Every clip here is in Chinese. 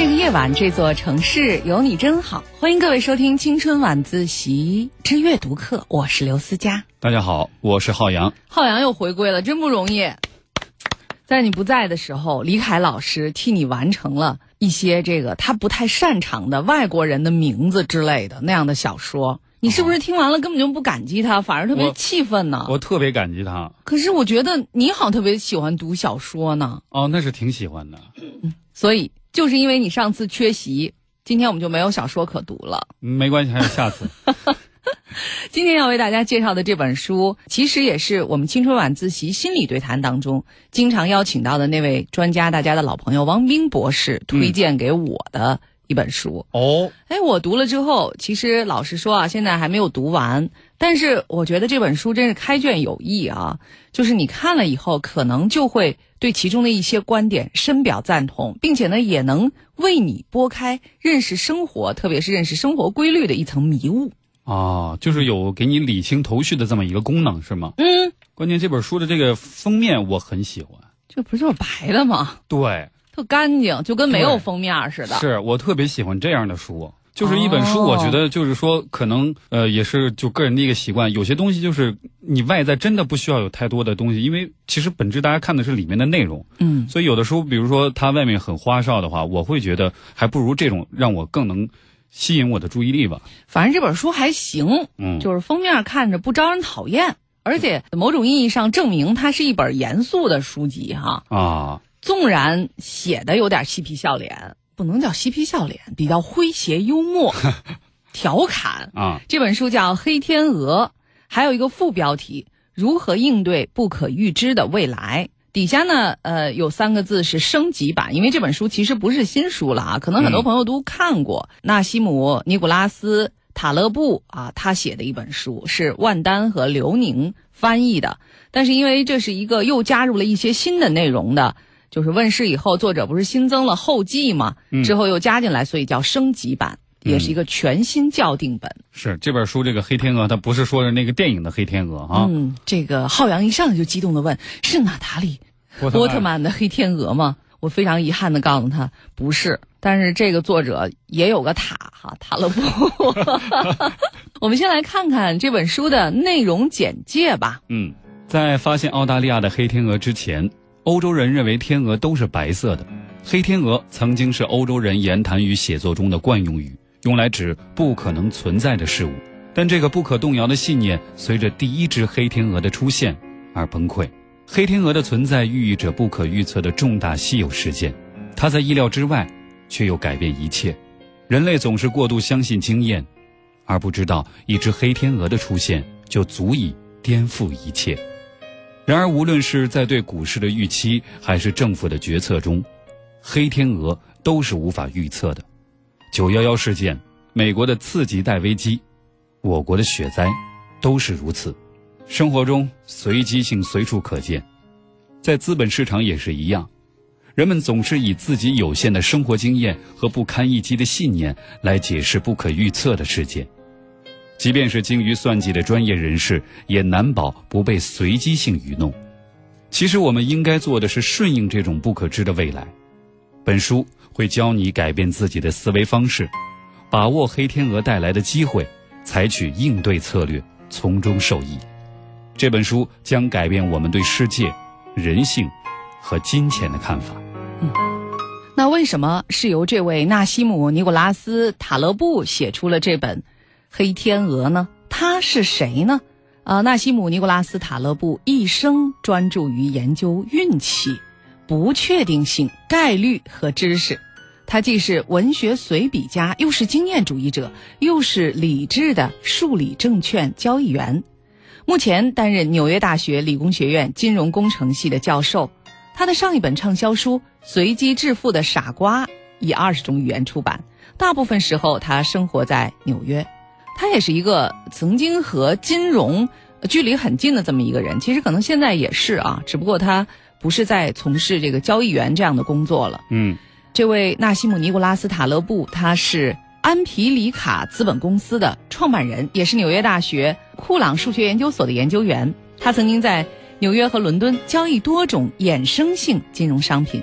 这个夜晚，这座城市有你真好。欢迎各位收听《青春晚自习之阅读课》，我是刘思佳。大家好，我是浩洋。浩洋又回归了，真不容易。在你不在的时候，李凯老师替你完成了一些这个他不太擅长的外国人的名字之类的那样的小说。你是不是听完了根本就不感激他，反而特别气愤呢？我特别感激他。可是我觉得你好像特别喜欢读小说呢。哦，那是挺喜欢的。所以就是因为你上次缺席，今天我们就没有小说可读了。没关系，还有下次。今天要为大家介绍的这本书，其实也是我们青春晚自习心理对谈当中经常邀请到的那位专家，大家的老朋友王斌博士推荐给我的。一本书哦，哎，我读了之后，其实老实说啊，现在还没有读完。但是我觉得这本书真是开卷有益啊，就是你看了以后，可能就会对其中的一些观点深表赞同，并且呢，也能为你拨开认识生活，特别是认识生活规律的一层迷雾。啊，就是有给你理清头绪的这么一个功能，是吗？嗯。关键这本书的这个封面我很喜欢，这不就是白的吗？对。特干净，就跟没有封面似的。是我特别喜欢这样的书，就是一本书，我觉得就是说，可能呃，也是就个人的一个习惯。有些东西就是你外在真的不需要有太多的东西，因为其实本质大家看的是里面的内容。嗯，所以有的时候，比如说它外面很花哨的话，我会觉得还不如这种让我更能吸引我的注意力吧。反正这本书还行，嗯，就是封面看着不招人讨厌，而且某种意义上证明它是一本严肃的书籍哈。啊。纵然写的有点嬉皮笑脸，不能叫嬉皮笑脸，比较诙谐幽默、调侃啊。这本书叫《黑天鹅》，还有一个副标题“如何应对不可预知的未来”。底下呢，呃，有三个字是升级版，因为这本书其实不是新书了啊，可能很多朋友都看过。纳西姆·尼古拉斯·塔勒布啊，他写的一本书是万丹和刘宁翻译的，但是因为这是一个又加入了一些新的内容的。就是问世以后，作者不是新增了后记吗？之后又加进来，所以叫升级版，也是一个全新校订本。是这本书，这个黑天鹅，它不是说的那个电影的黑天鹅啊。嗯，这个浩洋一上来就激动的问：“是娜塔莉波特曼的黑天鹅吗？”我非常遗憾的告诉他不是，但是这个作者也有个塔哈塔勒布。我们先来看看这本书的内容简介吧。嗯，在发现澳大利亚的黑天鹅之前。欧洲人认为天鹅都是白色的，黑天鹅曾经是欧洲人言谈与写作中的惯用语，用来指不可能存在的事物。但这个不可动摇的信念随着第一只黑天鹅的出现而崩溃。黑天鹅的存在寓意着不可预测的重大稀有事件，它在意料之外，却又改变一切。人类总是过度相信经验，而不知道一只黑天鹅的出现就足以颠覆一切。然而，无论是在对股市的预期，还是政府的决策中，黑天鹅都是无法预测的。九幺幺事件、美国的次级贷危机、我国的雪灾，都是如此。生活中随机性随处可见，在资本市场也是一样。人们总是以自己有限的生活经验和不堪一击的信念来解释不可预测的事件。即便是精于算计的专业人士，也难保不被随机性愚弄。其实，我们应该做的是顺应这种不可知的未来。本书会教你改变自己的思维方式，把握黑天鹅带来的机会，采取应对策略，从中受益。这本书将改变我们对世界、人性和金钱的看法。嗯，那为什么是由这位纳西姆·尼古拉斯·塔勒布写出了这本？黑天鹅呢？他是谁呢？啊，纳西姆·尼古拉斯·塔勒布一生专注于研究运气、不确定性、概率和知识。他既是文学随笔家，又是经验主义者，又是理智的数理证券交易员。目前担任纽约大学理工学院金融工程系的教授。他的上一本畅销书《随机致富的傻瓜》以二十种语言出版。大部分时候，他生活在纽约。他也是一个曾经和金融距离很近的这么一个人，其实可能现在也是啊，只不过他不是在从事这个交易员这样的工作了。嗯，这位纳西姆·尼古拉斯·塔勒布，他是安皮里卡资本公司的创办人，也是纽约大学库朗数学研究所的研究员。他曾经在纽约和伦敦交易多种衍生性金融商品，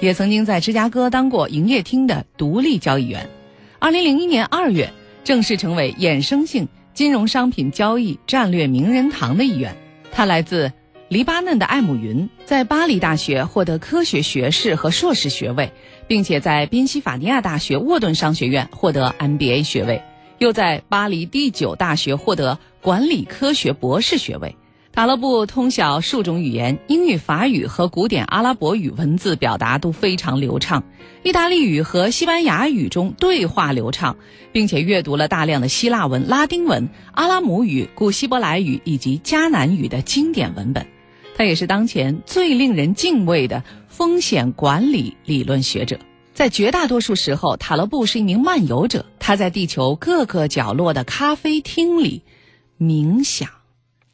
也曾经在芝加哥当过营业厅的独立交易员。二零零一年二月，正式成为衍生性金融商品交易战略名人堂的一员。他来自黎巴嫩的艾姆云，在巴黎大学获得科学学士和硕士学位，并且在宾夕法尼亚大学沃顿商学院获得 MBA 学位，又在巴黎第九大学获得管理科学博士学位。塔勒布通晓数种语言，英语、法语和古典阿拉伯语文字表达都非常流畅，意大利语和西班牙语中对话流畅，并且阅读了大量的希腊文、拉丁文、阿拉姆语、古希伯来语以及迦南语的经典文本。他也是当前最令人敬畏的风险管理理论学者。在绝大多数时候，塔勒布是一名漫游者，他在地球各个角落的咖啡厅里冥想。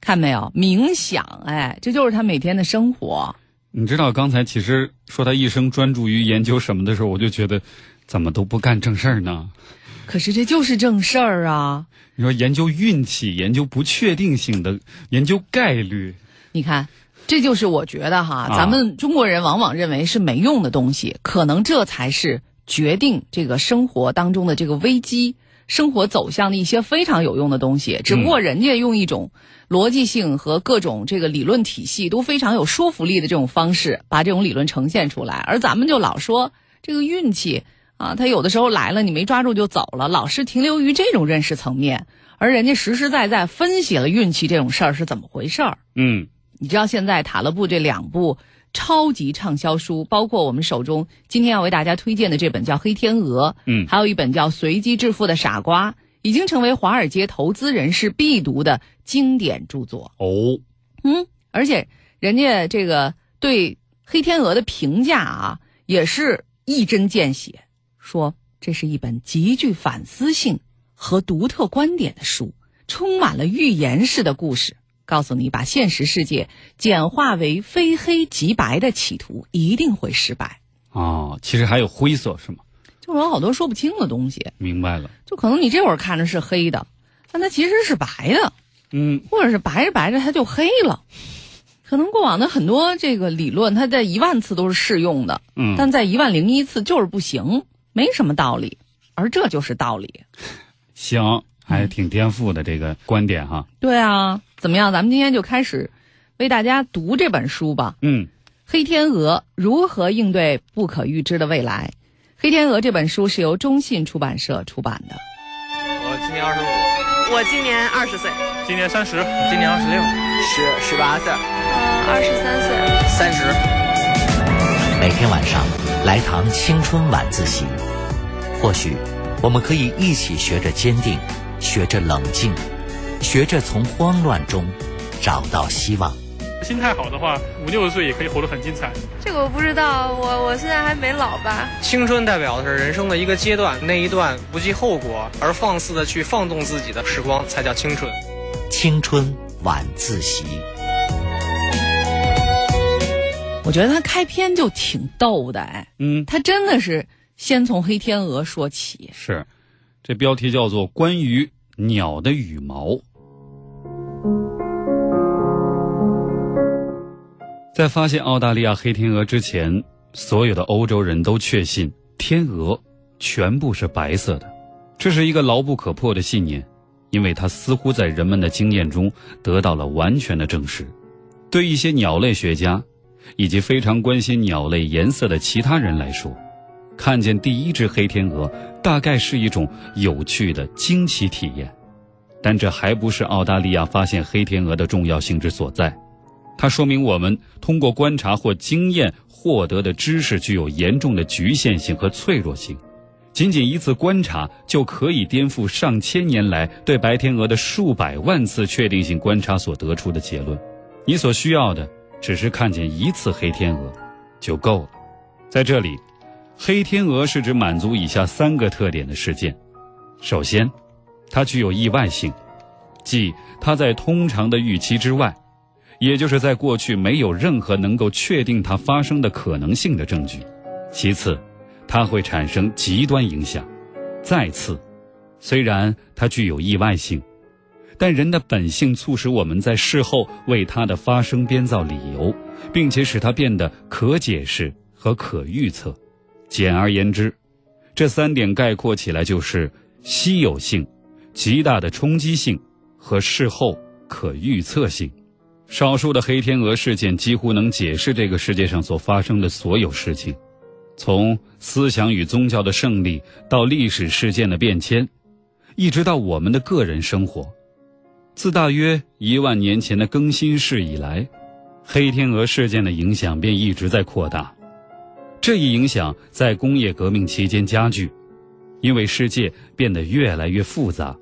看没有冥想，哎，这就是他每天的生活。你知道刚才其实说他一生专注于研究什么的时候，我就觉得，怎么都不干正事儿呢？可是这就是正事儿啊！你说研究运气，研究不确定性的，研究概率。你看，这就是我觉得哈，咱们中国人往往认为是没用的东西，可能这才是决定这个生活当中的这个危机。生活走向的一些非常有用的东西，只不过人家用一种逻辑性和各种这个理论体系都非常有说服力的这种方式，把这种理论呈现出来。而咱们就老说这个运气啊，他有的时候来了，你没抓住就走了，老是停留于这种认识层面。而人家实实在在分析了运气这种事儿是怎么回事儿。嗯，你知道现在塔勒布这两部。超级畅销书，包括我们手中今天要为大家推荐的这本叫《黑天鹅》，嗯，还有一本叫《随机致富的傻瓜》，已经成为华尔街投资人士必读的经典著作。哦，嗯，而且人家这个对《黑天鹅》的评价啊，也是一针见血，说这是一本极具反思性和独特观点的书，充满了预言式的故事。告诉你，把现实世界简化为非黑即白的企图一定会失败。哦，其实还有灰色是吗？就有好多说不清的东西。明白了。就可能你这会儿看着是黑的，但它其实是白的。嗯。或者是白着白着它就黑了。可能过往的很多这个理论，它在一万次都是适用的。嗯。但在一万零一次就是不行，没什么道理。而这就是道理。行。还挺颠覆的这个观点哈。对啊，怎么样？咱们今天就开始为大家读这本书吧。嗯，《黑天鹅如何应对不可预知的未来》。《黑天鹅》这本书是由中信出版社出版的。我今年二十五，我今年二十岁，今年三十，今年二十六，十十八岁，呃，二十三岁，三十。每天晚上来堂青春晚自习，或许我们可以一起学着坚定。学着冷静，学着从慌乱中找到希望。心态好的话，五六十岁也可以活得很精彩。这个我不知道，我我现在还没老吧。青春代表的是人生的一个阶段，那一段不计后果而放肆的去放纵自己的时光，才叫青春。青春晚自习。我觉得他开篇就挺逗的，哎，嗯，他真的是先从黑天鹅说起，是。这标题叫做《关于鸟的羽毛》。在发现澳大利亚黑天鹅之前，所有的欧洲人都确信天鹅全部是白色的，这是一个牢不可破的信念，因为它似乎在人们的经验中得到了完全的证实。对一些鸟类学家以及非常关心鸟类颜色的其他人来说，看见第一只黑天鹅。大概是一种有趣的惊奇体验，但这还不是澳大利亚发现黑天鹅的重要性之所在。它说明我们通过观察或经验获得的知识具有严重的局限性和脆弱性。仅仅一次观察就可以颠覆上千年来对白天鹅的数百万次确定性观察所得出的结论。你所需要的只是看见一次黑天鹅就够了。在这里。黑天鹅是指满足以下三个特点的事件：首先，它具有意外性，即它在通常的预期之外，也就是在过去没有任何能够确定它发生的可能性的证据；其次，它会产生极端影响；再次，虽然它具有意外性，但人的本性促使我们在事后为它的发生编造理由，并且使它变得可解释。和可预测。简而言之，这三点概括起来就是稀有性、极大的冲击性和事后可预测性。少数的黑天鹅事件几乎能解释这个世界上所发生的所有事情，从思想与宗教的胜利到历史事件的变迁，一直到我们的个人生活。自大约一万年前的更新世以来，黑天鹅事件的影响便一直在扩大。这一影响在工业革命期间加剧，因为世界变得越来越复杂。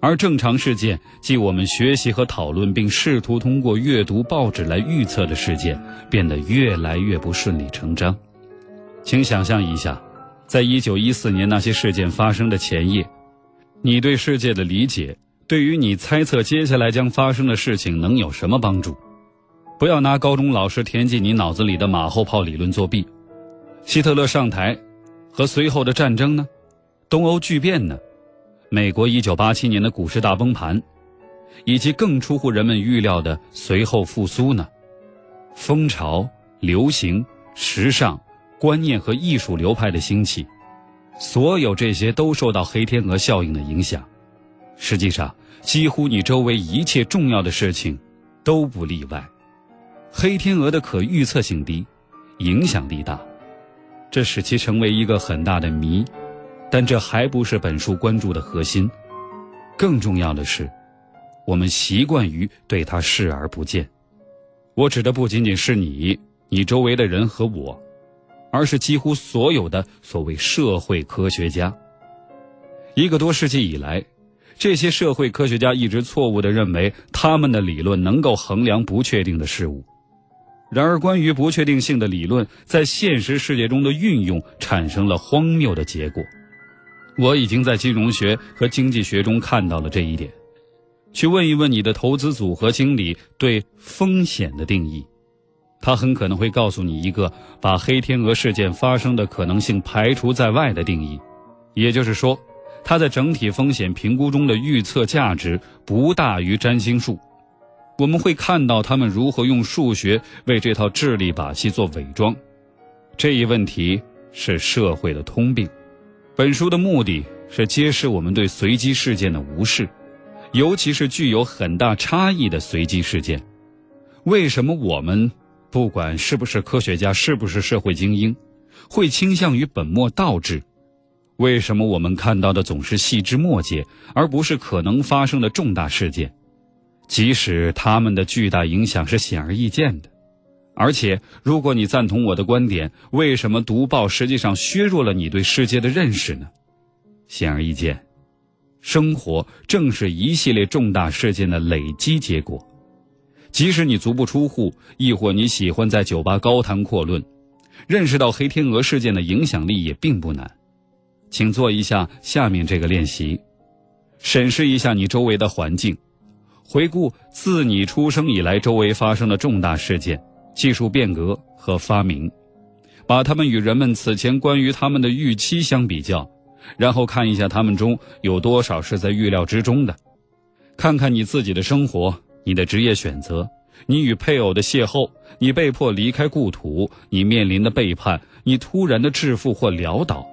而正常事件，即我们学习和讨论，并试图通过阅读报纸来预测的事件，变得越来越不顺理成章。请想象一下，在一九一四年那些事件发生的前夜，你对世界的理解，对于你猜测接下来将发生的事情能有什么帮助？不要拿高中老师填进你脑子里的马后炮理论作弊。希特勒上台，和随后的战争呢？东欧巨变呢？美国一九八七年的股市大崩盘，以及更出乎人们预料的随后复苏呢？风潮、流行、时尚、观念和艺术流派的兴起，所有这些都受到黑天鹅效应的影响。实际上，几乎你周围一切重要的事情都不例外。黑天鹅的可预测性低，影响力大，这使其成为一个很大的谜。但这还不是本书关注的核心，更重要的是，我们习惯于对它视而不见。我指的不仅仅是你、你周围的人和我，而是几乎所有的所谓社会科学家。一个多世纪以来，这些社会科学家一直错误地认为他们的理论能够衡量不确定的事物。然而，关于不确定性的理论在现实世界中的运用产生了荒谬的结果。我已经在金融学和经济学中看到了这一点。去问一问你的投资组合经理对风险的定义，他很可能会告诉你一个把黑天鹅事件发生的可能性排除在外的定义，也就是说，他在整体风险评估中的预测价值不大于占星术。我们会看到他们如何用数学为这套智力把戏做伪装。这一问题是社会的通病。本书的目的是揭示我们对随机事件的无视，尤其是具有很大差异的随机事件。为什么我们不管是不是科学家，是不是社会精英，会倾向于本末倒置？为什么我们看到的总是细枝末节，而不是可能发生的重大事件？即使他们的巨大影响是显而易见的。而且，如果你赞同我的观点，为什么读报实际上削弱了你对世界的认识呢？显而易见，生活正是一系列重大事件的累积结果。即使你足不出户，亦或你喜欢在酒吧高谈阔论，认识到黑天鹅事件的影响力也并不难。请做一下下面这个练习：审视一下你周围的环境，回顾自你出生以来周围发生的重大事件。技术变革和发明，把他们与人们此前关于他们的预期相比较，然后看一下他们中有多少是在预料之中的。看看你自己的生活、你的职业选择、你与配偶的邂逅、你被迫离开故土、你面临的背叛、你突然的致富或潦倒，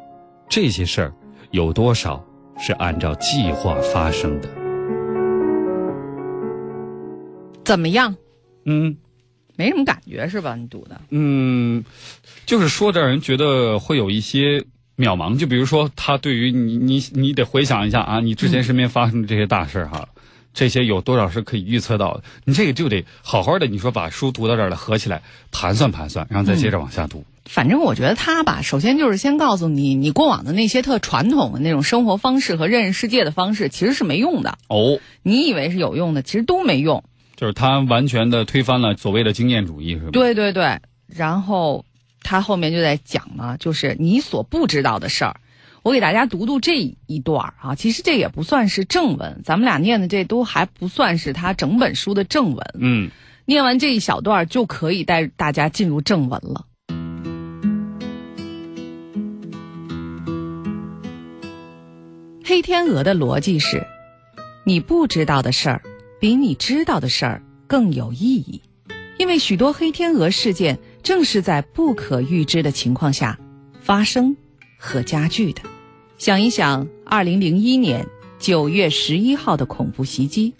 这些事儿有多少是按照计划发生的？怎么样？嗯。没什么感觉是吧？你读的，嗯，就是说的让人觉得会有一些渺茫。就比如说，他对于你，你，你得回想一下啊，你之前身边发生的这些大事哈，这些有多少是可以预测到的？你这个就得好好的，你说把书读到这儿了，合起来盘算盘算，然后再接着往下读。反正我觉得他吧，首先就是先告诉你，你过往的那些特传统的那种生活方式和认识世界的方式其实是没用的哦。你以为是有用的，其实都没用。就是他完全的推翻了所谓的经验主义，是吧？对对对，然后他后面就在讲呢，就是你所不知道的事儿。我给大家读读这一段啊，其实这也不算是正文，咱们俩念的这都还不算是他整本书的正文。嗯，念完这一小段就可以带大家进入正文了。黑天鹅的逻辑是，你不知道的事儿。比你知道的事儿更有意义，因为许多黑天鹅事件正是在不可预知的情况下发生和加剧的。想一想，二零零一年九月十一号的恐怖袭击，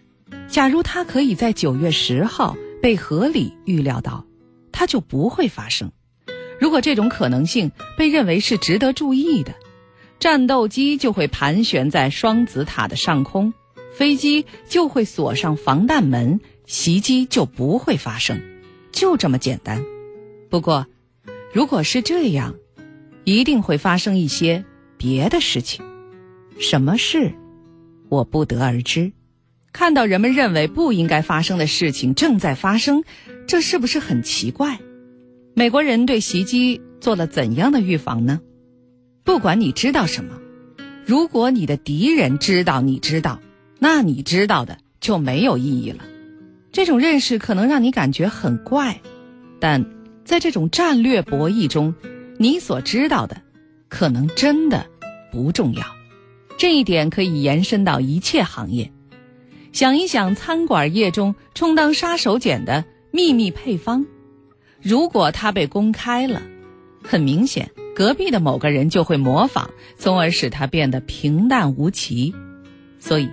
假如它可以在九月十号被合理预料到，它就不会发生。如果这种可能性被认为是值得注意的，战斗机就会盘旋在双子塔的上空，飞机就会锁上防弹门，袭击就不会发生，就这么简单。不过，如果是这样，一定会发生一些别的事情。什么事，我不得而知。看到人们认为不应该发生的事情正在发生，这是不是很奇怪？美国人对袭击做了怎样的预防呢？不管你知道什么，如果你的敌人知道你知道，那你知道的就没有意义了。这种认识可能让你感觉很怪，但在这种战略博弈中，你所知道的可能真的不重要。这一点可以延伸到一切行业。想一想，餐馆业中充当杀手锏的秘密配方。如果它被公开了，很明显，隔壁的某个人就会模仿，从而使它变得平淡无奇。所以，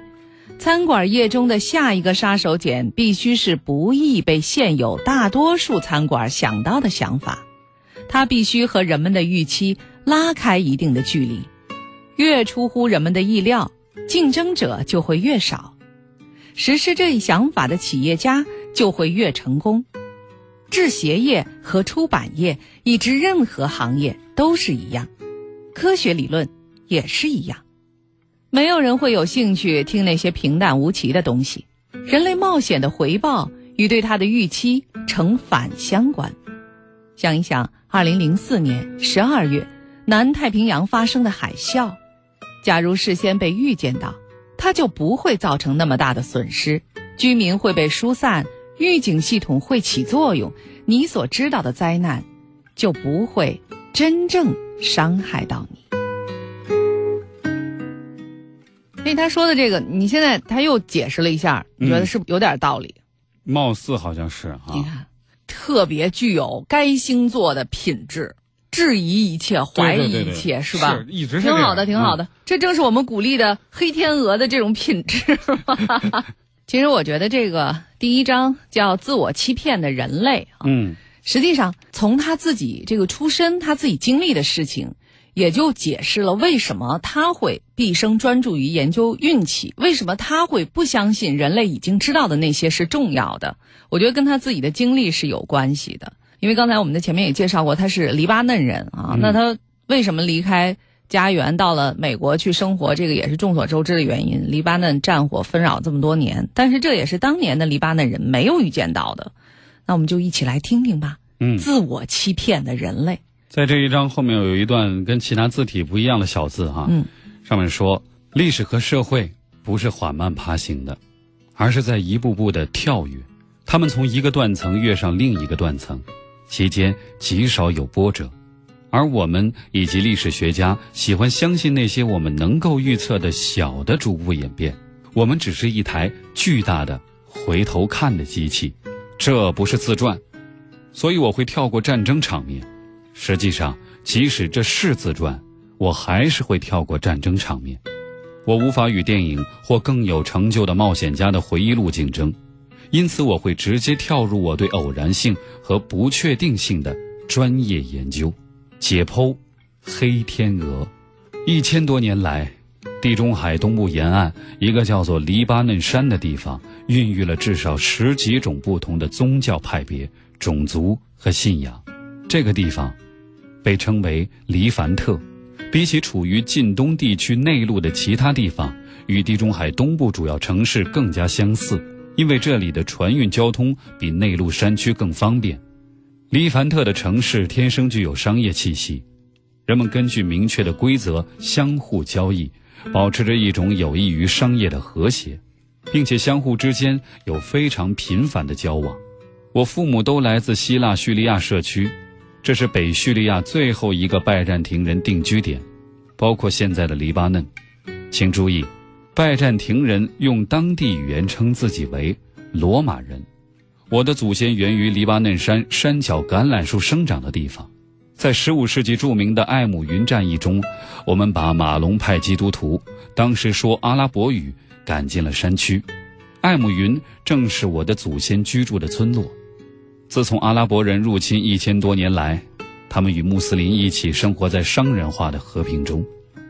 餐馆业中的下一个杀手锏必须是不易被现有大多数餐馆想到的想法，它必须和人们的预期拉开一定的距离。越出乎人们的意料，竞争者就会越少，实施这一想法的企业家就会越成功。制鞋业和出版业以及任何行业都是一样，科学理论也是一样。没有人会有兴趣听那些平淡无奇的东西。人类冒险的回报与对他的预期成反相关。想一想，二零零四年十二月南太平洋发生的海啸，假如事先被预见到，它就不会造成那么大的损失，居民会被疏散。预警系统会起作用，你所知道的灾难就不会真正伤害到你。所以他说的这个，你现在他又解释了一下，你觉得是有点道理？貌似好像是哈。你看，特别具有该星座的品质，质疑一切，怀疑一切，是吧？一直挺好的，挺好的。这正是我们鼓励的黑天鹅的这种品质。其实我觉得这个第一章叫“自我欺骗的人类”啊，嗯，实际上从他自己这个出身，他自己经历的事情，也就解释了为什么他会毕生专注于研究运气，为什么他会不相信人类已经知道的那些是重要的。我觉得跟他自己的经历是有关系的，因为刚才我们在前面也介绍过，他是黎巴嫩人啊，那他为什么离开？家园到了美国去生活，这个也是众所周知的原因。黎巴嫩战火纷扰这么多年，但是这也是当年的黎巴嫩人没有预见到的。那我们就一起来听听吧。嗯，自我欺骗的人类，在这一章后面有一段跟其他字体不一样的小字哈。嗯，上面说历史和社会不是缓慢爬行的，而是在一步步的跳跃。他们从一个断层跃上另一个断层，期间极少有波折。而我们以及历史学家喜欢相信那些我们能够预测的小的逐步演变，我们只是一台巨大的回头看的机器，这不是自传，所以我会跳过战争场面。实际上，即使这是自传，我还是会跳过战争场面。我无法与电影或更有成就的冒险家的回忆录竞争，因此我会直接跳入我对偶然性和不确定性的专业研究。解剖黑天鹅，一千多年来，地中海东部沿岸一个叫做黎巴嫩山的地方，孕育了至少十几种不同的宗教派别、种族和信仰。这个地方被称为黎凡特，比起处于近东地区内陆的其他地方，与地中海东部主要城市更加相似，因为这里的船运交通比内陆山区更方便。黎凡特的城市天生具有商业气息，人们根据明确的规则相互交易，保持着一种有益于商业的和谐，并且相互之间有非常频繁的交往。我父母都来自希腊叙利亚社区，这是北叙利亚最后一个拜占庭人定居点，包括现在的黎巴嫩。请注意，拜占庭人用当地语言称自己为罗马人。我的祖先源于黎巴嫩山山脚橄榄树生长的地方。在15世纪著名的艾姆云战役中，我们把马龙派基督徒，当时说阿拉伯语，赶进了山区。艾姆云正是我的祖先居住的村落。自从阿拉伯人入侵一千多年来，他们与穆斯林一起生活在商人化的和平中，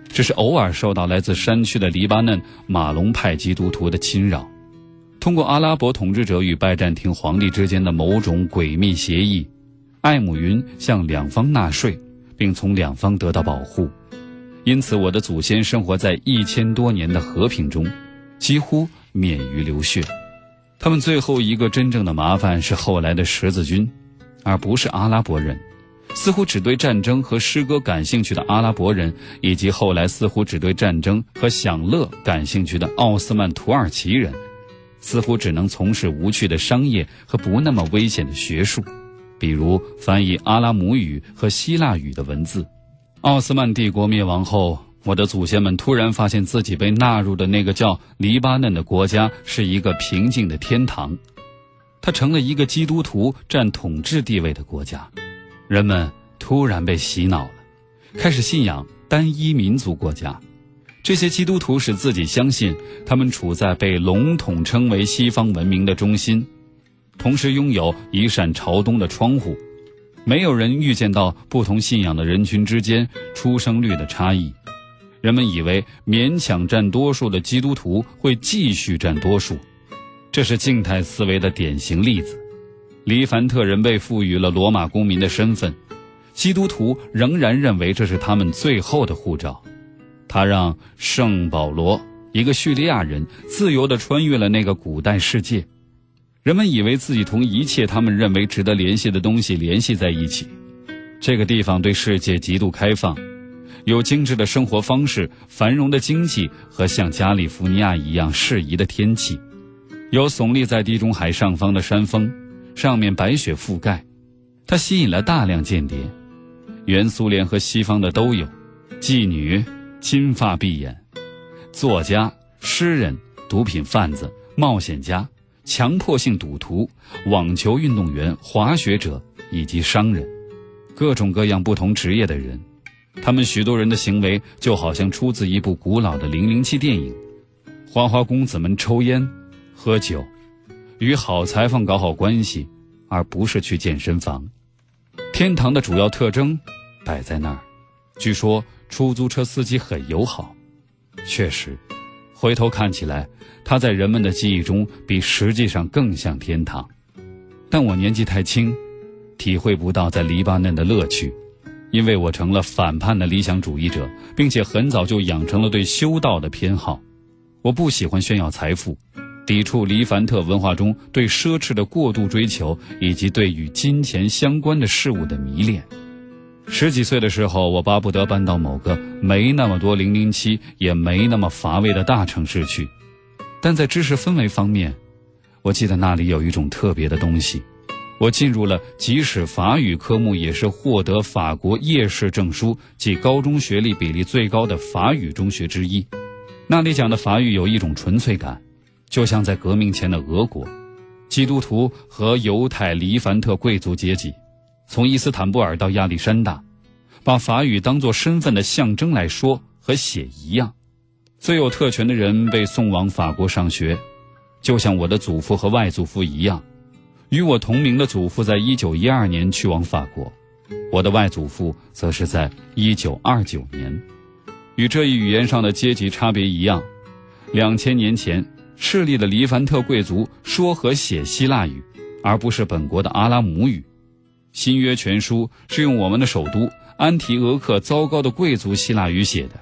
只是偶尔受到来自山区的黎巴嫩马龙派基督徒的侵扰。通过阿拉伯统治者与拜占庭皇帝之间的某种诡秘协议，艾姆云向两方纳税，并从两方得到保护，因此我的祖先生活在一千多年的和平中，几乎免于流血。他们最后一个真正的麻烦是后来的十字军，而不是阿拉伯人。似乎只对战争和诗歌感兴趣的阿拉伯人，以及后来似乎只对战争和享乐感兴趣的奥斯曼土耳其人，似乎只能从事无趣的商业和不那么危险的学术，比如翻译阿拉姆语和希腊语的文字。奥斯曼帝国灭亡后。我的祖先们突然发现自己被纳入的那个叫黎巴嫩的国家是一个平静的天堂，它成了一个基督徒占统治地位的国家，人们突然被洗脑了，开始信仰单一民族国家。这些基督徒使自己相信他们处在被笼统称为西方文明的中心，同时拥有一扇朝东的窗户。没有人预见到不同信仰的人群之间出生率的差异。人们以为勉强占多数的基督徒会继续占多数，这是静态思维的典型例子。黎凡特人被赋予了罗马公民的身份，基督徒仍然认为这是他们最后的护照。他让圣保罗，一个叙利亚人，自由地穿越了那个古代世界。人们以为自己同一切他们认为值得联系的东西联系在一起。这个地方对世界极度开放。有精致的生活方式、繁荣的经济和像加利福尼亚一样适宜的天气，有耸立在地中海上方的山峰，上面白雪覆盖，它吸引了大量间谍，原苏联和西方的都有，妓女、金发碧眼、作家、诗人、毒品贩子、冒险家、强迫性赌徒、网球运动员、滑雪者以及商人，各种各样不同职业的人。他们许多人的行为就好像出自一部古老的零零七电影。花花公子们抽烟、喝酒，与好裁缝搞好关系，而不是去健身房。天堂的主要特征摆在那儿。据说出租车司机很友好，确实，回头看起来，他在人们的记忆中比实际上更像天堂。但我年纪太轻，体会不到在黎巴嫩的乐趣。因为我成了反叛的理想主义者，并且很早就养成了对修道的偏好。我不喜欢炫耀财富，抵触黎凡特文化中对奢侈的过度追求，以及对与金钱相关的事物的迷恋。十几岁的时候，我巴不得搬到某个没那么多零零七，也没那么乏味的大城市去。但在知识氛围方面，我记得那里有一种特别的东西。我进入了，即使法语科目也是获得法国夜市证书即高中学历比例最高的法语中学之一。那里讲的法语有一种纯粹感，就像在革命前的俄国，基督徒和犹太黎凡特贵族阶级，从伊斯坦布尔到亚历山大，把法语当作身份的象征来说和写一样。最有特权的人被送往法国上学，就像我的祖父和外祖父一样。与我同名的祖父在一九一二年去往法国，我的外祖父则是在一九二九年。与这一语言上的阶级差别一样，两千年前势力的黎凡特贵族说和写希腊语，而不是本国的阿拉姆语。新约全书是用我们的首都安提俄克糟糕的贵族希腊语写的，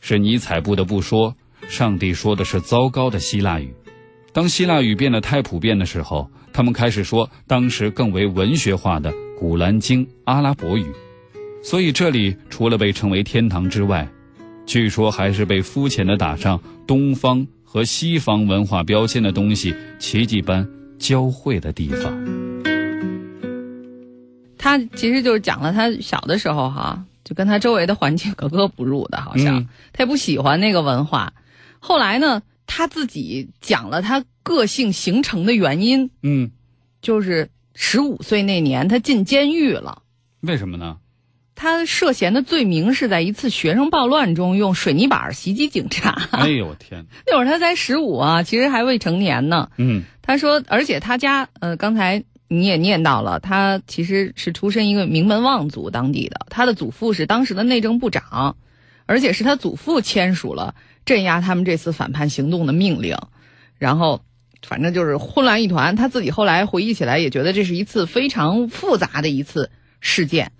是尼采不得不说，上帝说的是糟糕的希腊语。当希腊语变得太普遍的时候。他们开始说当时更为文学化的古兰经阿拉伯语，所以这里除了被称为天堂之外，据说还是被肤浅的打上东方和西方文化标签的东西奇迹般交汇的地方。他其实就是讲了他小的时候哈，就跟他周围的环境 格格不入的，好像他也不喜欢那个文化。后来呢？他自己讲了他个性形成的原因，嗯，就是十五岁那年，他进监狱了。为什么呢？他涉嫌的罪名是在一次学生暴乱中用水泥板袭击警察。哎呦我天！那会儿他才十五啊，其实还未成年呢。嗯，他说，而且他家呃，刚才你也念到了，他其实是出身一个名门望族当地的，他的祖父是当时的内政部长，而且是他祖父签署了镇压他们这次反叛行动的命令，然后反正就是混乱一团。他自己后来回忆起来，也觉得这是一次非常复杂的一次事件。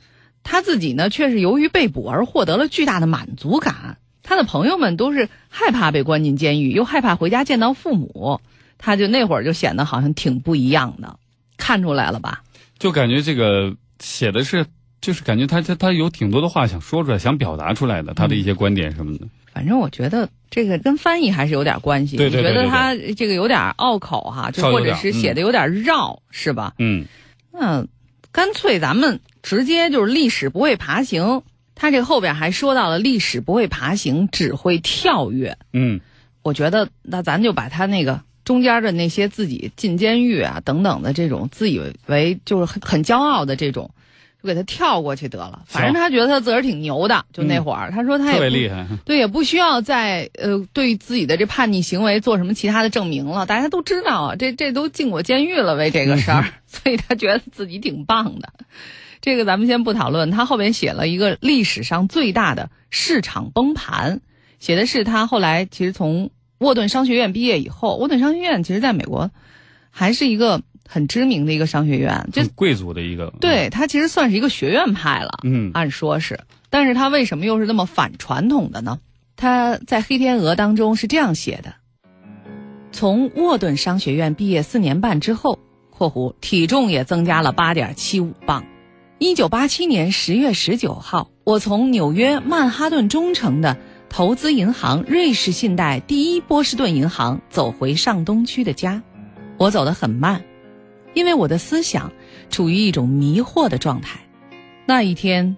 他自己呢，却是由于被捕而获得了巨大的满足感。他的朋友们都是害怕被关进监狱，又害怕回家见到父母，他就那会儿就显得好像挺不一样的，看出来了吧？就感觉这个写的是，就是感觉他他他有挺多的话想说出来，想表达出来的，他的一些观点什么的。反正我觉得这个跟翻译还是有点关系。对对对你觉得他这个有点拗口哈，就或者是写的有点绕，是吧？嗯，那干脆咱们直接就是历史不会爬行。他这后边还说到了历史不会爬行，只会跳跃。嗯，我觉得那咱就把他那个中间的那些自己进监狱啊等等的这种自以为就是很很骄傲的这种，就给他跳过去得了。反正他觉得他自个儿挺牛的，就那会儿、他说他也特别厉害。对，也不需要再呃对自己的这叛逆行为做什么其他的证明了，大家都知道啊，这这都进过监狱了为这个事儿，所以他觉得自己挺棒的。这个咱们先不讨论，他后边写了一个历史上最大的市场崩盘，写的是他后来其实从沃顿商学院毕业以后，沃顿商学院其实在美国还是一个很知名的一个商学院，就很贵族的一个。对他其实算是一个学院派了。嗯，按说是，但是他为什么又是那么反传统的呢？他在《黑天鹅》当中是这样写的：从沃顿商学院毕业四年半之后（括弧体重也增加了八点七五磅）。一九八七年十月十九号，我从纽约曼哈顿中城的投资银行瑞士信贷第一波士顿银行走回上东区的家。我走得很慢，因为我的思想处于一种迷惑的状态。那一天，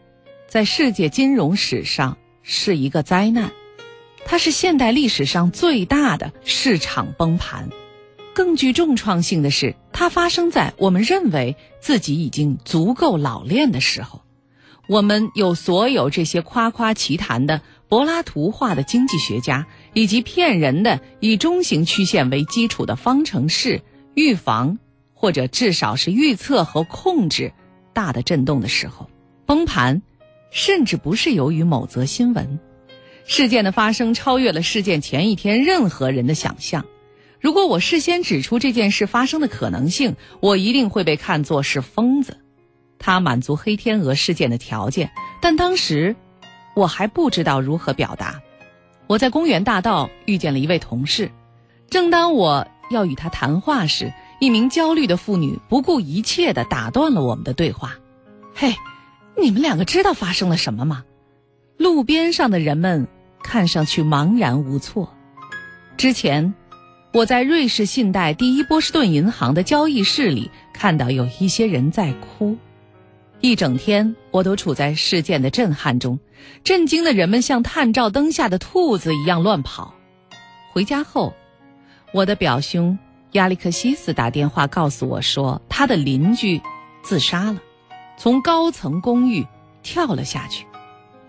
在世界金融史上是一个灾难，它是现代历史上最大的市场崩盘。更具重创性的是，它发生在我们认为自己已经足够老练的时候。我们有所有这些夸夸其谈的柏拉图化的经济学家，以及骗人的以中型曲线为基础的方程式预防，或者至少是预测和控制大的震动的时候。崩盘，甚至不是由于某则新闻，事件的发生超越了事件前一天任何人的想象。如果我事先指出这件事发生的可能性，我一定会被看作是疯子。他满足黑天鹅事件的条件，但当时我还不知道如何表达。我在公园大道遇见了一位同事，正当我要与他谈话时，一名焦虑的妇女不顾一切的打断了我们的对话。“嘿，你们两个知道发生了什么吗？”路边上的人们看上去茫然无措。之前。我在瑞士信贷第一波士顿银行的交易室里看到有一些人在哭，一整天我都处在事件的震撼中，震惊的人们像探照灯下的兔子一样乱跑。回家后，我的表兄亚历克西斯打电话告诉我说，他的邻居自杀了，从高层公寓跳了下去。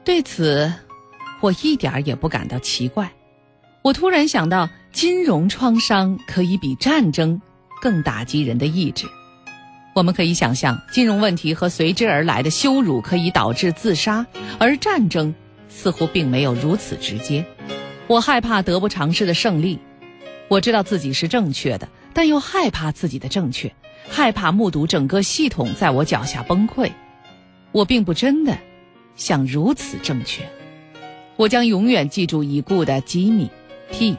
对此，我一点儿也不感到奇怪。我突然想到。金融创伤可以比战争更打击人的意志。我们可以想象，金融问题和随之而来的羞辱可以导致自杀，而战争似乎并没有如此直接。我害怕得不偿失的胜利。我知道自己是正确的，但又害怕自己的正确，害怕目睹整个系统在我脚下崩溃。我并不真的想如此正确。我将永远记住已故的吉米 T。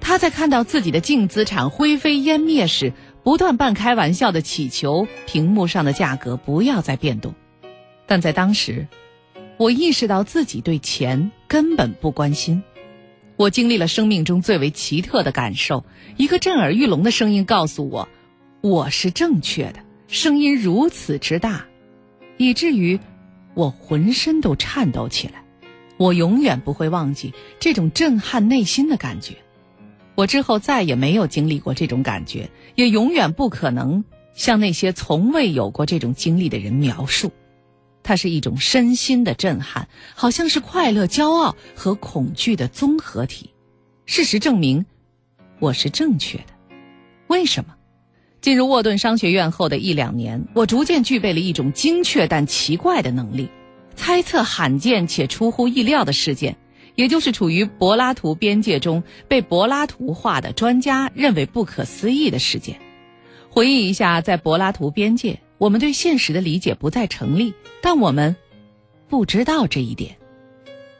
他在看到自己的净资产灰飞烟灭时，不断半开玩笑的祈求屏幕上的价格不要再变动。但在当时，我意识到自己对钱根本不关心。我经历了生命中最为奇特的感受，一个震耳欲聋的声音告诉我，我是正确的。声音如此之大，以至于我浑身都颤抖起来。我永远不会忘记这种震撼内心的感觉。我之后再也没有经历过这种感觉，也永远不可能向那些从未有过这种经历的人描述。它是一种身心的震撼，好像是快乐、骄傲和恐惧的综合体。事实证明，我是正确的。为什么？进入沃顿商学院后的一两年，我逐渐具备了一种精确但奇怪的能力，猜测罕见且出乎意料的事件，也就是处于柏拉图边界中被柏拉图化的专家认为不可思议的事件。回忆一下，在柏拉图边界，我们对现实的理解不再成立，但我们不知道这一点。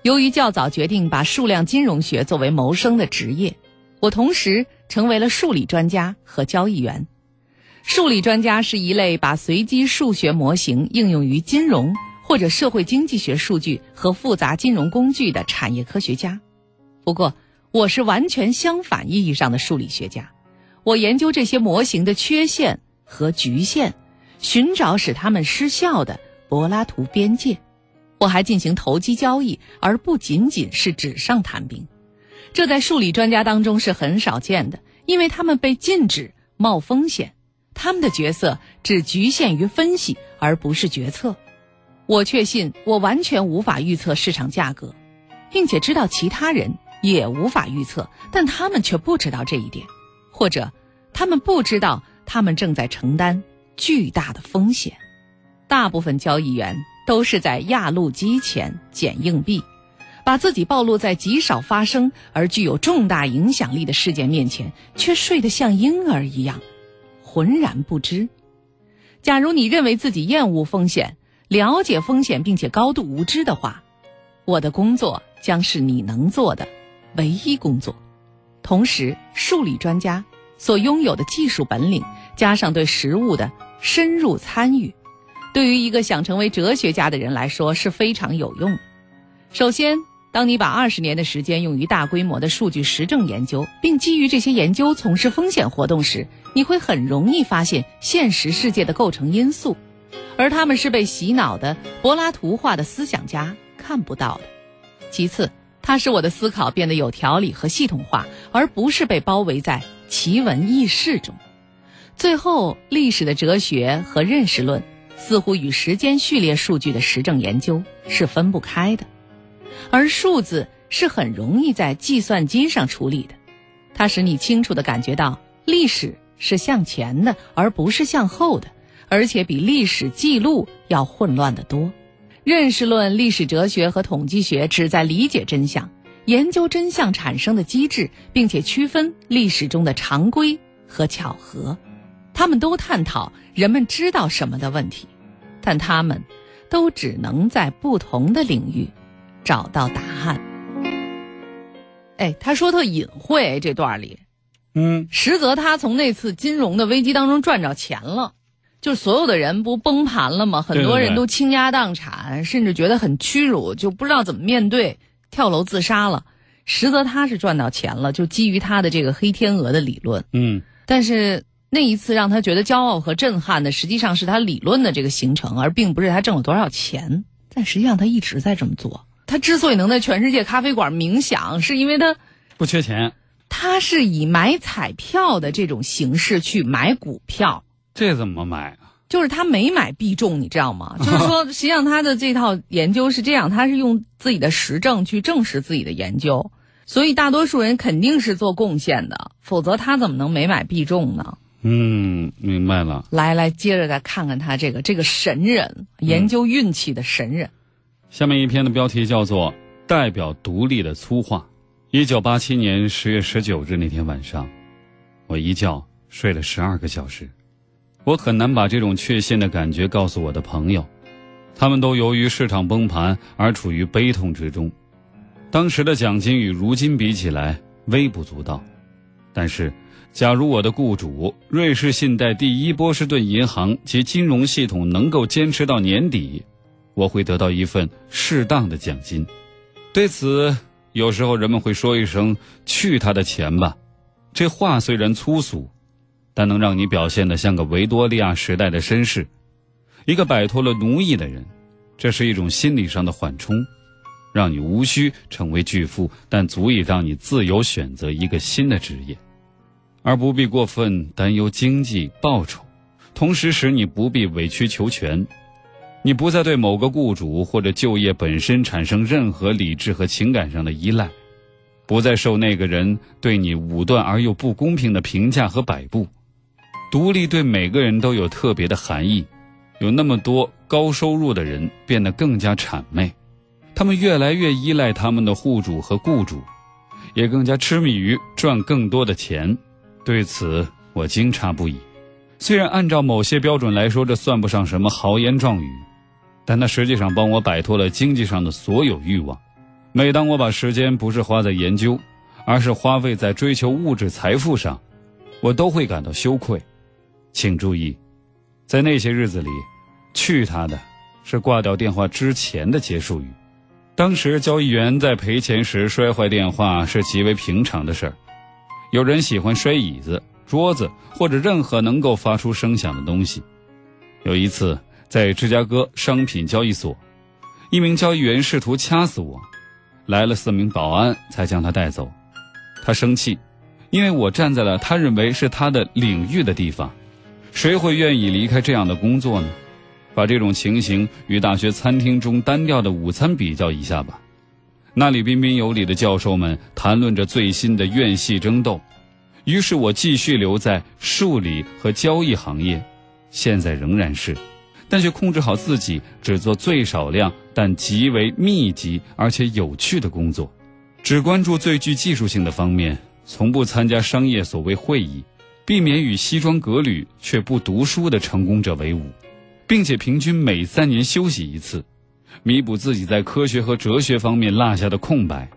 由于较早决定把数量金融学作为谋生的职业，我同时成为了数理专家和交易员。数理专家是一类把随机数学模型应用于金融或者社会经济学数据和复杂金融工具的产业科学家。不过，我是完全相反意义上的数理学家。我研究这些模型的缺陷和局限，寻找使他们失效的柏拉图边界。我还进行投机交易，而不仅仅是纸上谈兵。这在数理专家当中是很少见的，因为他们被禁止冒风险。他们的角色只局限于分析，而不是决策。我确信我完全无法预测市场价格，并且知道其他人也无法预测，但他们却不知道这一点，或者他们不知道他们正在承担巨大的风险。大部分交易员都是在压路机前捡硬币，把自己暴露在极少发生而具有重大影响力的事件面前，却睡得像婴儿一样。浑然不知。假如你认为自己厌恶风险、了解风险并且高度无知的话，我的工作将是你能做的唯一工作。同时，数理专家所拥有的技术本领，加上对实物的深入参与，对于一个想成为哲学家的人来说是非常有用。首先，当你把二十年的时间用于大规模的数据实证研究，并基于这些研究从事风险活动时，你会很容易发现现实世界的构成因素，而他们是被洗脑的柏拉图化的思想家看不到的。其次，它使我的思考变得有条理和系统化，而不是被包围在奇闻异事中。最后，历史的哲学和认识论似乎与时间序列数据的实证研究是分不开的。而数字是很容易在计算机上处理的，它使你清楚地感觉到历史是向前的，而不是向后的，而且比历史记录要混乱得多。认识论、历史哲学和统计学旨在理解真相，研究真相产生的机制，并且区分历史中的常规和巧合。他们都探讨人们知道什么的问题，但他们都只能在不同的领域。找到答案。哎，他说特隐晦这段里，嗯，实则他从那次金融的危机当中赚着钱了，就所有的人不崩盘了吗？很多人都倾家荡产，甚至觉得很屈辱，就不知道怎么面对，跳楼自杀了。实则他是赚到钱了，就基于他的这个黑天鹅的理论，嗯，但是那一次让他觉得骄傲和震撼的，实际上是他理论的这个形成，而并不是他挣了多少钱。但实际上他一直在这么做。他之所以能在全世界咖啡馆冥想，是因为他不缺钱。他是以买彩票的这种形式去买股票。这怎么买啊？就是他没买必中，你知道吗？就是说，实际上他的这套研究是这样，他是用自己的实证去证实自己的研究，所以大多数人肯定是做贡献的，否则他怎么能没买必中呢？嗯，明白了。来来，接着再看看他这个这个神人，研究运气的神人。下面一篇的标题叫做《代表独立的粗话》。一九八七年十月十九日那天晚上，我一觉睡了十二个小时。我很难把这种确信的感觉告诉我的朋友，他们都由于市场崩盘而处于悲痛之中。当时的奖金与如今比起来微不足道，但是，假如我的雇主瑞士信贷第一波士顿银行及金融系统能够坚持到年底。我会得到一份适当的奖金，对此，有时候人们会说一声“去他的钱吧”，这话虽然粗俗，但能让你表现得像个维多利亚时代的绅士，一个摆脱了奴役的人。这是一种心理上的缓冲，让你无需成为巨富，但足以让你自由选择一个新的职业，而不必过分担忧经济报酬。同时使你不必委曲求全。你不再对某个雇主或者就业本身产生任何理智和情感上的依赖，不再受那个人对你武断而又不公平的评价和摆布。独立对每个人都有特别的含义。有那么多高收入的人变得更加谄媚，他们越来越依赖他们的户主和雇主，也更加痴迷于赚更多的钱。对此，我惊诧不已。虽然按照某些标准来说，这算不上什么豪言壮语。但它实际上帮我摆脱了经济上的所有欲望。每当我把时间不是花在研究，而是花费在追求物质财富上，我都会感到羞愧。请注意，在那些日子里，“去他的”是挂掉电话之前的结束语。当时交易员在赔钱时摔坏电话是极为平常的事儿。有人喜欢摔椅子、桌子或者任何能够发出声响的东西。有一次。在芝加哥商品交易所，一名交易员试图掐死我，来了四名保安才将他带走。他生气，因为我站在了他认为是他的领域的地方。谁会愿意离开这样的工作呢？把这种情形与大学餐厅中单调的午餐比较一下吧。那里彬彬有礼的教授们谈论着最新的院系争斗，于是我继续留在数理和交易行业，现在仍然是。但却控制好自己，只做最少量但极为密集而且有趣的工作，只关注最具技术性的方面，从不参加商业所谓会议，避免与西装革履却不读书的成功者为伍，并且平均每三年休息一次，弥补自己在科学和哲学方面落下的空白。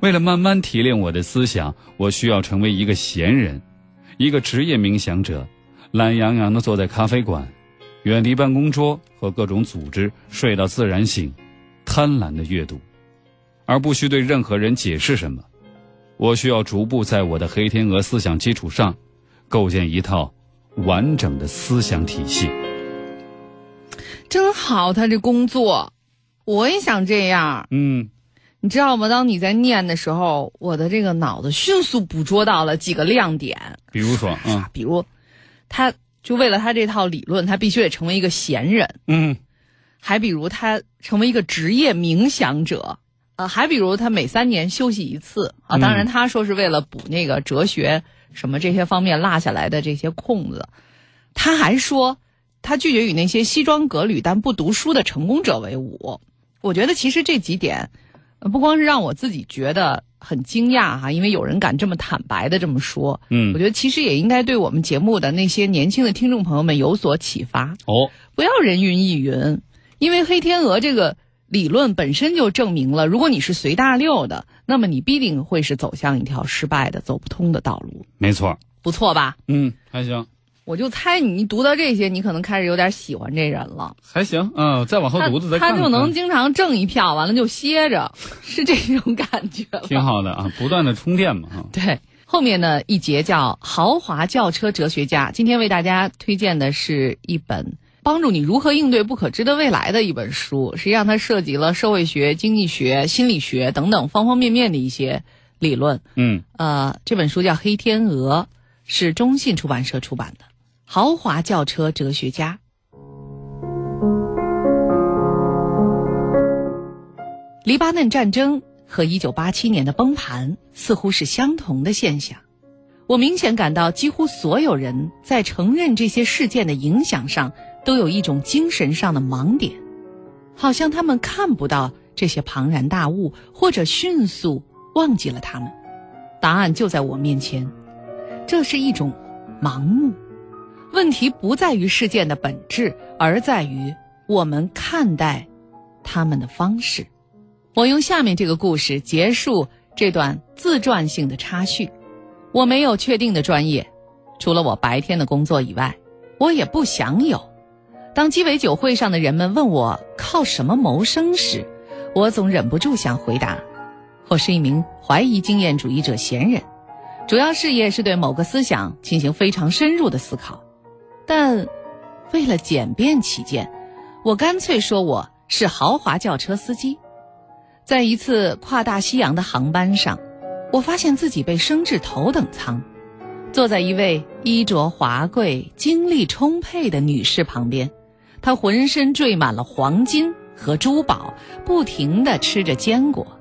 为了慢慢提炼我的思想，我需要成为一个闲人，一个职业冥想者，懒洋洋地坐在咖啡馆。远离办公桌和各种组织，睡到自然醒，贪婪的阅读，而不需对任何人解释什么。我需要逐步在我的黑天鹅思想基础上，构建一套完整的思想体系。真好，他这工作，我也想这样。嗯，你知道吗？当你在念的时候，我的这个脑子迅速捕捉到了几个亮点。比如说，嗯，比如他。就为了他这套理论，他必须得成为一个闲人。嗯，还比如他成为一个职业冥想者，呃，还比如他每三年休息一次啊。当然，他说是为了补那个哲学什么这些方面落下来的这些空子。他还说，他拒绝与那些西装革履但不读书的成功者为伍。我觉得其实这几点，不光是让我自己觉得。很惊讶哈，因为有人敢这么坦白的这么说。嗯，我觉得其实也应该对我们节目的那些年轻的听众朋友们有所启发。哦，不要人云亦云，因为黑天鹅这个理论本身就证明了，如果你是随大溜的，那么你必定会是走向一条失败的、走不通的道路。没错，不错吧？嗯，还行。我就猜你读到这些，你可能开始有点喜欢这人了。还行，嗯，再往后读读再看。他就能经常挣一票，完了就歇着，是这种感觉。挺好的啊，不断的充电嘛。对，后面呢一节叫豪华轿车哲学家。今天为大家推荐的是一本帮助你如何应对不可知的未来的一本书。实际上，它涉及了社会学、经济学、心理学等等方方面面的一些理论。嗯，呃，这本书叫《黑天鹅》，是中信出版社出版的。豪华轿车哲学家，黎巴嫩战争和一九八七年的崩盘似乎是相同的现象。我明显感到，几乎所有人在承认这些事件的影响上，都有一种精神上的盲点，好像他们看不到这些庞然大物，或者迅速忘记了他们。答案就在我面前，这是一种盲目。问题不在于事件的本质，而在于我们看待他们的方式。我用下面这个故事结束这段自传性的插叙。我没有确定的专业，除了我白天的工作以外，我也不想有。当鸡尾酒会上的人们问我靠什么谋生时，我总忍不住想回答：我是一名怀疑经验主义者闲人，主要事业是对某个思想进行非常深入的思考。但，为了简便起见，我干脆说我是豪华轿车司机。在一次跨大西洋的航班上，我发现自己被升至头等舱，坐在一位衣着华贵、精力充沛的女士旁边，她浑身缀满了黄金和珠宝，不停地吃着坚果，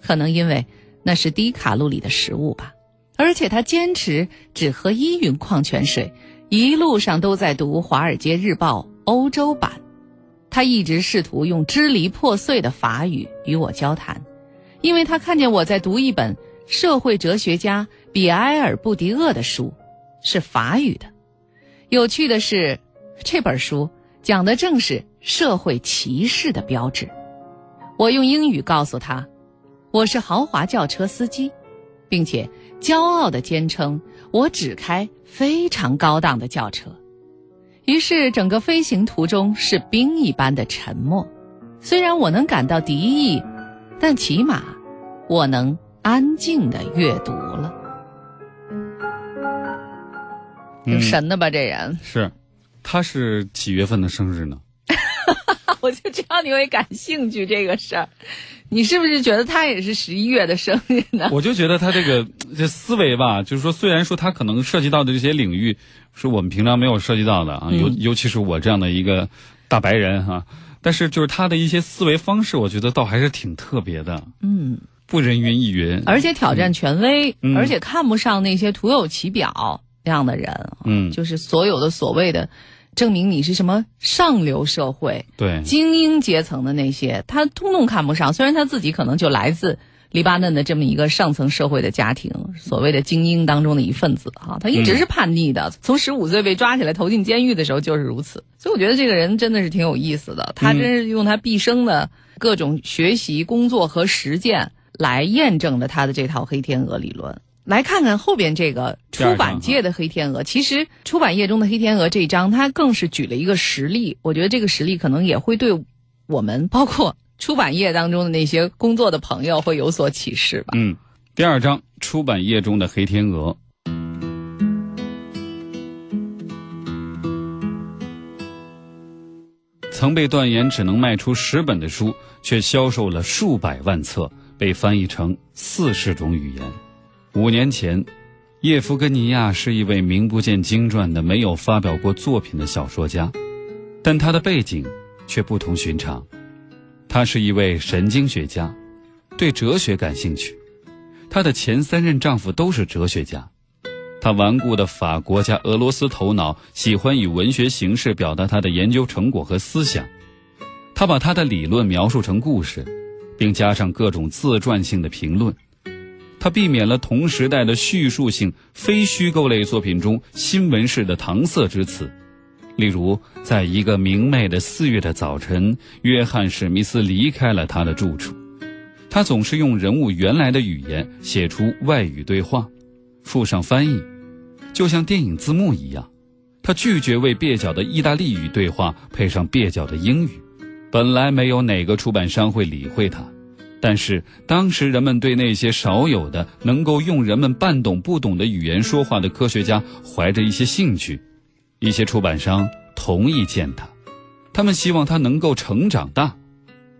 可能因为那是低卡路里的食物吧。而且她坚持只喝依云矿泉水，一路上都在读《华尔街日报》欧洲版。他一直试图用支离破碎的法语与我交谈，因为他看见我在读一本社会哲学家。比埃尔布迪厄的书是法语的。有趣的是，这本书讲的正是社会歧视的标志。我用英语告诉他，我是豪华轿车司机，并且骄傲地坚称我只开非常高档的轿车。于是，整个飞行途中是冰一般的沉默。虽然我能感到敌意，但起码我能安静的阅读了。挺神的吧？这人是，他是几月份的生日呢？我就知道你会感兴趣这个事儿。你是不是觉得他也是十一月的生日呢？我就觉得他这个这思维吧，就是说，虽然说他可能涉及到的这些领域是我们平常没有涉及到的啊，尤尤其是我这样的一个大白人哈，但是就是他的一些思维方式，我觉得倒还是挺特别的。嗯，不人云亦云，而且挑战权威，而且看不上那些徒有其表。那样的人，嗯，就是所有的所谓的证明你是什么上流社会、对精英阶层的那些，他通通看不上。虽然他自己可能就来自黎巴嫩的这么一个上层社会的家庭，所谓的精英当中的一份子哈，他一直是叛逆的，从十五岁被抓起来投进监狱的时候就是如此。所以我觉得这个人真的是挺有意思的，他真是用他毕生的各种学习、工作和实践来验证了他的这套黑天鹅理论。来看看后边这个出版界的黑天鹅。其实出版业中的黑天鹅这一章，它更是举了一个实例。我觉得这个实例可能也会对我们，包括出版业当中的那些工作的朋友，会有所启示吧。嗯，第二章出版业中的黑天鹅。曾被断言只能卖出十本的书，却销售了数百万册，被翻译成四十种语言。五年前，叶夫根尼亚是一位名不见经传的、没有发表过作品的小说家，但他的背景却不同寻常。他是一位神经学家，对哲学感兴趣。他的前三任丈夫都是哲学家。他顽固的法国加俄罗斯头脑，喜欢以文学形式表达他的研究成果和思想。他把他的理论描述成故事，并加上各种自传性的评论。他避免了同时代的叙述性非虚构类作品中新闻式的搪塞之词，例如，在一个明媚的四月的早晨，约翰·史密斯离开了他的住处。他总是用人物原来的语言写出外语对话，附上翻译，就像电影字幕一样。他拒绝为蹩脚的意大利语对话配上蹩脚的英语。本来没有哪个出版商会理会他。但是当时人们对那些少有的能够用人们半懂不懂的语言说话的科学家怀着一些兴趣，一些出版商同意见他，他们希望他能够成长大，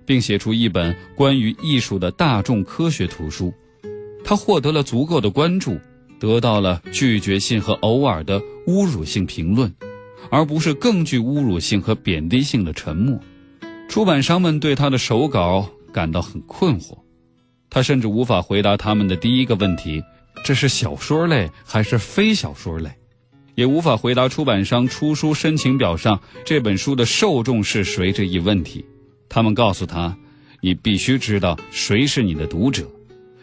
并写出一本关于艺术的大众科学图书。他获得了足够的关注，得到了拒绝性和偶尔的侮辱性评论，而不是更具侮辱性和贬低性的沉默。出版商们对他的手稿。感到很困惑，他甚至无法回答他们的第一个问题：这是小说类还是非小说类？也无法回答出版商出书申请表上这本书的受众是谁这一问题。他们告诉他：“你必须知道谁是你的读者。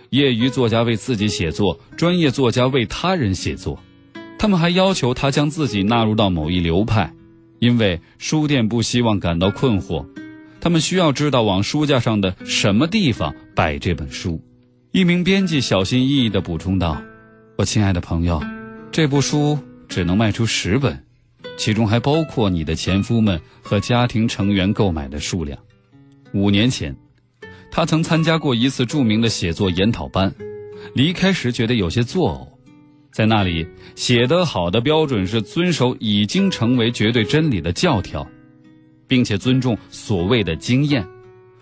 业余作家为自己写作，专业作家为他人写作。”他们还要求他将自己纳入到某一流派，因为书店不希望感到困惑。他们需要知道往书架上的什么地方摆这本书。一名编辑小心翼翼地补充道：“我亲爱的朋友，这部书只能卖出十本，其中还包括你的前夫们和家庭成员购买的数量。”五年前，他曾参加过一次著名的写作研讨班，离开时觉得有些作呕。在那里，写得好的标准是遵守已经成为绝对真理的教条。并且尊重所谓的经验，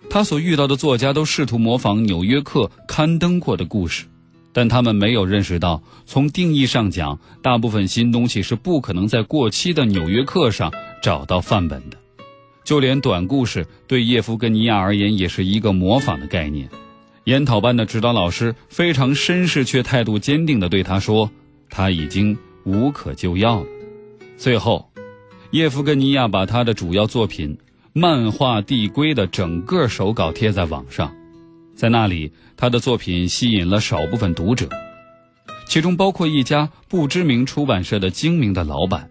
他所遇到的作家都试图模仿《纽约客》刊登过的故事，但他们没有认识到，从定义上讲，大部分新东西是不可能在过期的《纽约客》上找到范本的。就连短故事，对叶夫根尼亚而言也是一个模仿的概念。研讨班的指导老师非常绅士却态度坚定地对他说：“他已经无可救药了。”最后，叶夫根尼亚把他的主要作品《漫画递归》的整个手稿贴在网上。在那里，他的作品吸引了少部分读者，其中包括一家不知名出版社的精明的老板。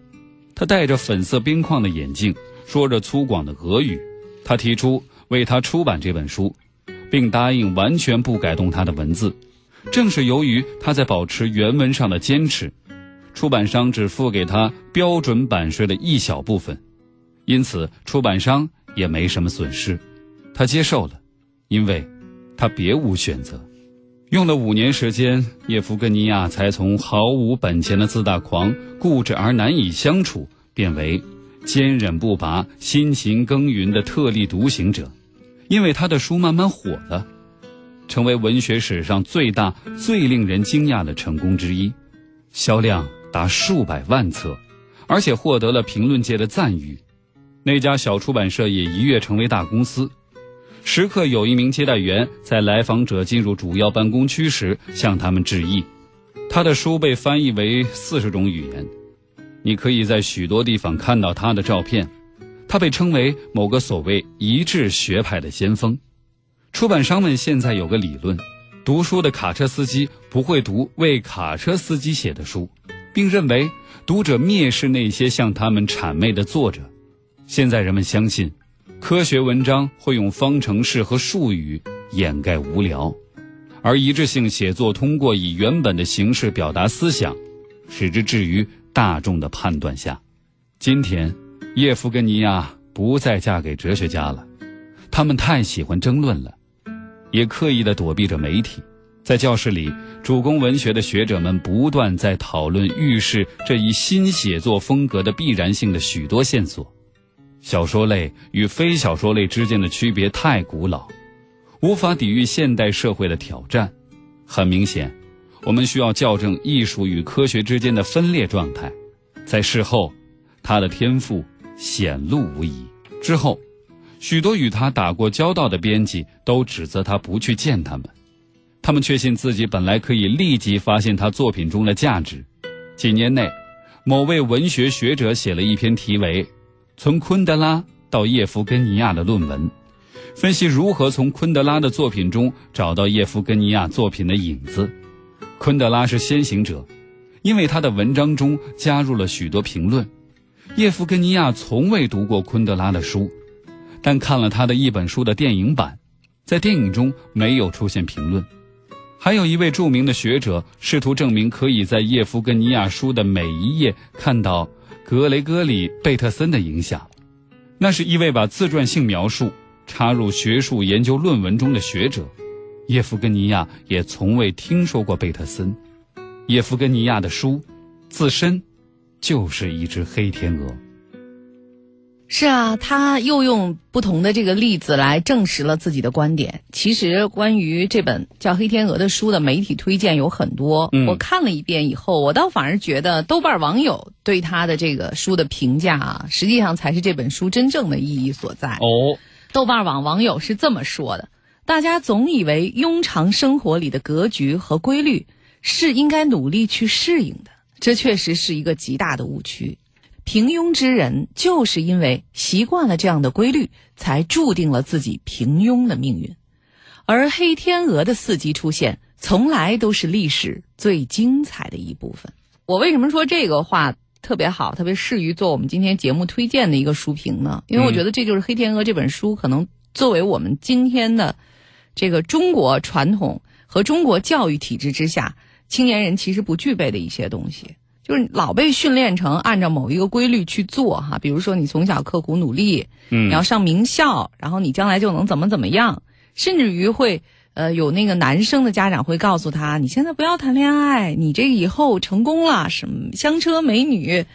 他戴着粉色边框的眼镜，说着粗犷的俄语。他提出为他出版这本书，并答应完全不改动他的文字。正是由于他在保持原文上的坚持，出版商只付给他标准版税的一小部分，因此出版商也没什么损失。他接受了，因为。他别无选择，用了五年时间，叶夫根尼亚才从毫无本钱的自大狂、固执而难以相处，变为坚忍不拔、辛勤耕耘的特立独行者。因为他的书慢慢火了，成为文学史上最大、最令人惊讶的成功之一，销量达数百万册，而且获得了评论界的赞誉。那家小出版社也一跃成为大公司。时刻有一名接待员在来访者进入主要办公区时向他们致意。他的书被翻译为四十种语言，你可以在许多地方看到他的照片。他被称为某个所谓一致学派的先锋。出版商们现在有个理论：读书的卡车司机不会读为卡车司机写的书，并认为读者蔑视那些向他们谄媚的作者。现在人们相信。科学文章会用方程式和术语掩盖无聊，而一致性写作通过以原本的形式表达思想，使之置于大众的判断下。今天，叶夫根尼亚不再嫁给哲学家了，他们太喜欢争论了，也刻意的躲避着媒体。在教室里，主攻文学的学者们不断在讨论预示这一新写作风格的必然性的许多线索。小说类与非小说类之间的区别太古老，无法抵御现代社会的挑战。很明显，我们需要校正艺术与科学之间的分裂状态。在事后，他的天赋显露无遗。之后，许多与他打过交道的编辑都指责他不去见他们，他们确信自己本来可以立即发现他作品中的价值。几年内，某位文学学者写了一篇题为。从昆德拉到叶夫根尼亚的论文，分析如何从昆德拉的作品中找到叶夫根尼亚作品的影子。昆德拉是先行者，因为他的文章中加入了许多评论。叶夫根尼亚从未读过昆德拉的书，但看了他的一本书的电影版，在电影中没有出现评论。还有一位著名的学者试图证明，可以在叶夫根尼亚书的每一页看到。格雷戈里·贝特森的影响，那是一位把自传性描述插入学术研究论文中的学者。叶夫根尼亚也从未听说过贝特森。叶夫根尼亚的书，自身就是一只黑天鹅。是啊，他又用不同的这个例子来证实了自己的观点。其实关于这本叫《黑天鹅》的书的媒体推荐有很多，我看了一遍以后，我倒反而觉得豆瓣网友对他的这个书的评价啊，实际上才是这本书真正的意义所在。哦，豆瓣网网友是这么说的：大家总以为庸常生活里的格局和规律是应该努力去适应的，这确实是一个极大的误区。平庸之人就是因为习惯了这样的规律，才注定了自己平庸的命运。而黑天鹅的伺机出现，从来都是历史最精彩的一部分。我为什么说这个话特别好，特别适于做我们今天节目推荐的一个书评呢？因为我觉得这就是《黑天鹅》这本书可能作为我们今天的这个中国传统和中国教育体制之下，青年人其实不具备的一些东西。就是老被训练成按照某一个规律去做哈，比如说你从小刻苦努力，嗯，你要上名校，然后你将来就能怎么怎么样，甚至于会呃有那个男生的家长会告诉他，你现在不要谈恋爱，你这以后成功了，什么香车美女，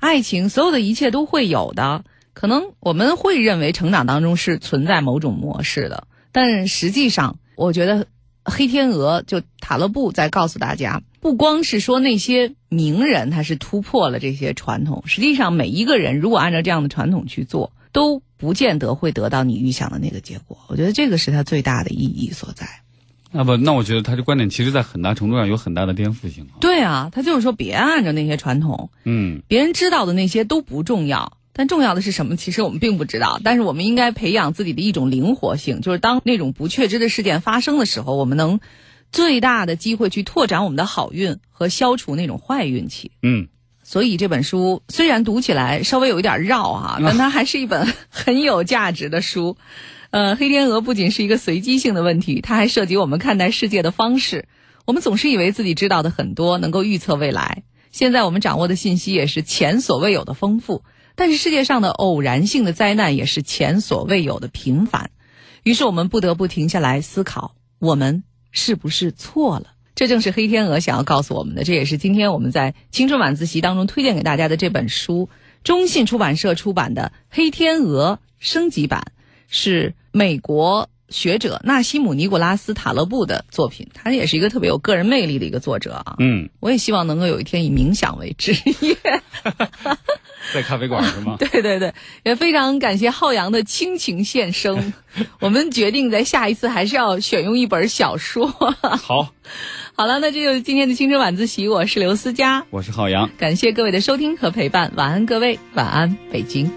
爱情，所有的一切都会有的。可能我们会认为成长当中是存在某种模式的，但实际上，我觉得黑天鹅就塔勒布在告诉大家，不光是说那些名人他是突破了这些传统，实际上每一个人如果按照这样的传统去做，都不见得会得到你预想的那个结果。我觉得这个是他最大的意义所在。那不，那我觉得他的观点其实在很大程度上有很大的颠覆性。对啊，他就是说别按照那些传统，嗯，别人知道的那些都不重要，但重要的是什么？其实我们并不知道。但是我们应该培养自己的一种灵活性，就是当那种不确知的事件发生的时候，我们能最大的机会去拓展我们的好运和消除那种坏运气。嗯，所以这本书虽然读起来稍微有一点绕哈、但它还是一本很有价值的书。呃，黑天鹅不仅是一个随机性的问题，它还涉及我们看待世界的方式。我们总是以为自己知道的很多，能够预测未来。现在我们掌握的信息也是前所未有的丰富，但是世界上的偶然性的灾难也是前所未有的频繁。于是我们不得不停下来思考：我们是不是错了？这正是黑天鹅想要告诉我们的，这也是今天我们在青春晚自习当中推荐给大家的这本书，中信出版社出版的《黑天鹅》升级版，是美国学者纳西姆·尼古拉斯·塔勒布的作品。他也是一个特别有个人魅力的一个作者啊。嗯，我也希望能够有一天以冥想为职业。在咖啡馆是吗？对对对，也非常感谢浩洋的亲情献声。我们决定在下一次还是要选用一本小说。好，好了，那这就是今天的青春晚自习。我是刘思佳，我是浩洋，感谢各位的收听和陪伴。晚安，各位，晚安，北京。